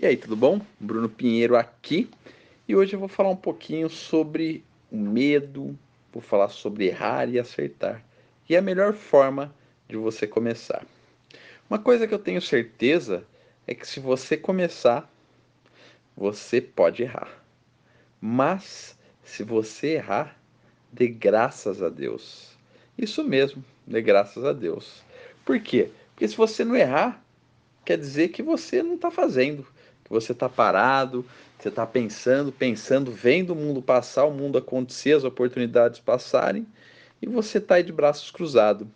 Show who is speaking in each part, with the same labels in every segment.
Speaker 1: E aí, tudo bom? Bruno Pinheiro aqui. E hoje eu vou falar um pouquinho sobre o medo, vou falar sobre errar e acertar. E a melhor forma de você começar. Uma coisa que eu tenho certeza é que se você começar, você pode errar. Mas se você errar, dê graças a Deus. Isso mesmo, dê graças a Deus. Por quê? Porque se você não errar, quer dizer que você não está fazendo que você está parado, você está pensando, pensando, vendo o mundo passar, o mundo acontecer, as oportunidades passarem, e você está aí de braços cruzados.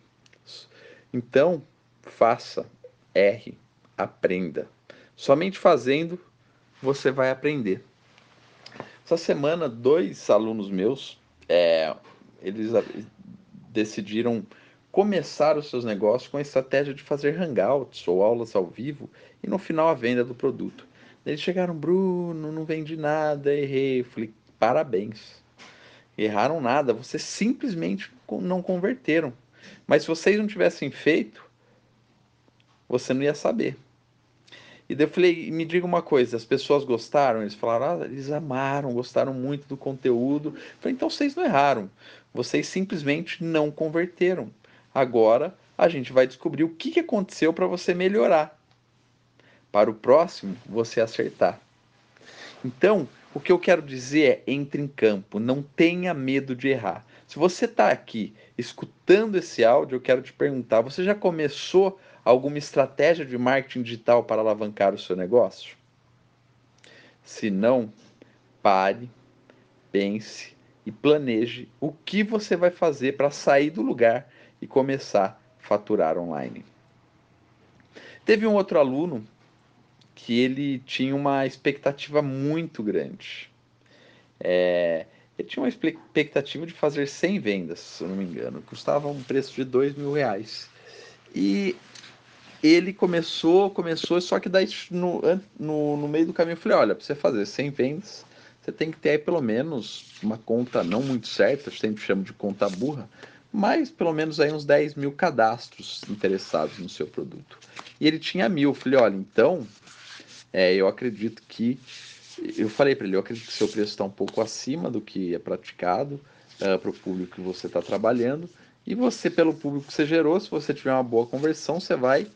Speaker 1: Então, faça, erre, aprenda. Somente fazendo você vai aprender. Essa semana, dois alunos meus, é, eles decidiram começar os seus negócios com a estratégia de fazer hangouts ou aulas ao vivo e no final a venda do produto. Eles chegaram, Bruno, não vendi nada, errei. Eu falei, parabéns. Erraram nada, vocês simplesmente não converteram. Mas se vocês não tivessem feito, você não ia saber. E daí eu falei, me diga uma coisa, as pessoas gostaram? Eles falaram, ah, eles amaram, gostaram muito do conteúdo. Eu falei, então vocês não erraram. Vocês simplesmente não converteram. Agora a gente vai descobrir o que aconteceu para você melhorar para o próximo você acertar. Então, o que eu quero dizer é: entre em campo, não tenha medo de errar. Se você está aqui escutando esse áudio, eu quero te perguntar: você já começou alguma estratégia de marketing digital para alavancar o seu negócio? Se não, pare, pense e planeje o que você vai fazer para sair do lugar e começar a faturar online. Teve um outro aluno que ele tinha uma expectativa muito grande. É, ele tinha uma expectativa de fazer 100 vendas, se eu não me engano, custava um preço de 2 mil reais. E ele começou, começou, só que daí no, no, no meio do caminho eu falei, olha, para você fazer 100 vendas, você tem que ter aí pelo menos uma conta não muito certa, eu sempre chamo de conta burra, mas pelo menos aí uns 10 mil cadastros interessados no seu produto. E ele tinha mil. Eu falei, olha, então é, eu acredito que. Eu falei para ele, eu acredito que seu preço está um pouco acima do que é praticado uh, para o público que você está trabalhando. E você, pelo público que você gerou, se você tiver uma boa conversão, você vai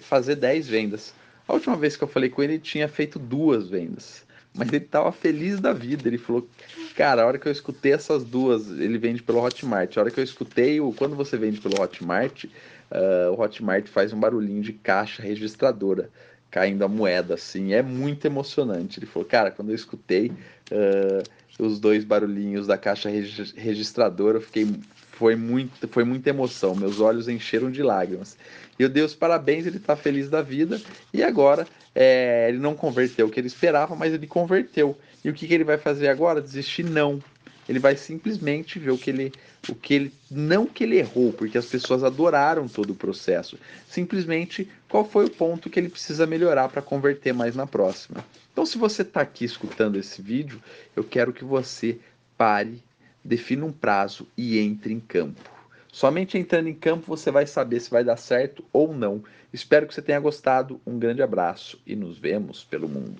Speaker 1: fazer 10 vendas. A última vez que eu falei com ele, ele tinha feito duas vendas. Mas ele estava feliz da vida. Ele falou: Cara, a hora que eu escutei essas duas, ele vende pelo Hotmart. A hora que eu escutei, quando você vende pelo Hotmart, uh, o Hotmart faz um barulhinho de caixa registradora caindo a moeda, assim, é muito emocionante. Ele falou, cara, quando eu escutei uh, os dois barulhinhos da caixa registradora, eu fiquei, foi, muito, foi muita emoção, meus olhos encheram de lágrimas. E eu dei os parabéns, ele está feliz da vida, e agora é, ele não converteu o que ele esperava, mas ele converteu. E o que, que ele vai fazer agora? Desistir? Não. Ele vai simplesmente ver o que ele o que ele não que ele errou, porque as pessoas adoraram todo o processo. Simplesmente qual foi o ponto que ele precisa melhorar para converter mais na próxima. Então, se você está aqui escutando esse vídeo, eu quero que você pare, defina um prazo e entre em campo. Somente entrando em campo você vai saber se vai dar certo ou não. Espero que você tenha gostado. Um grande abraço e nos vemos pelo mundo.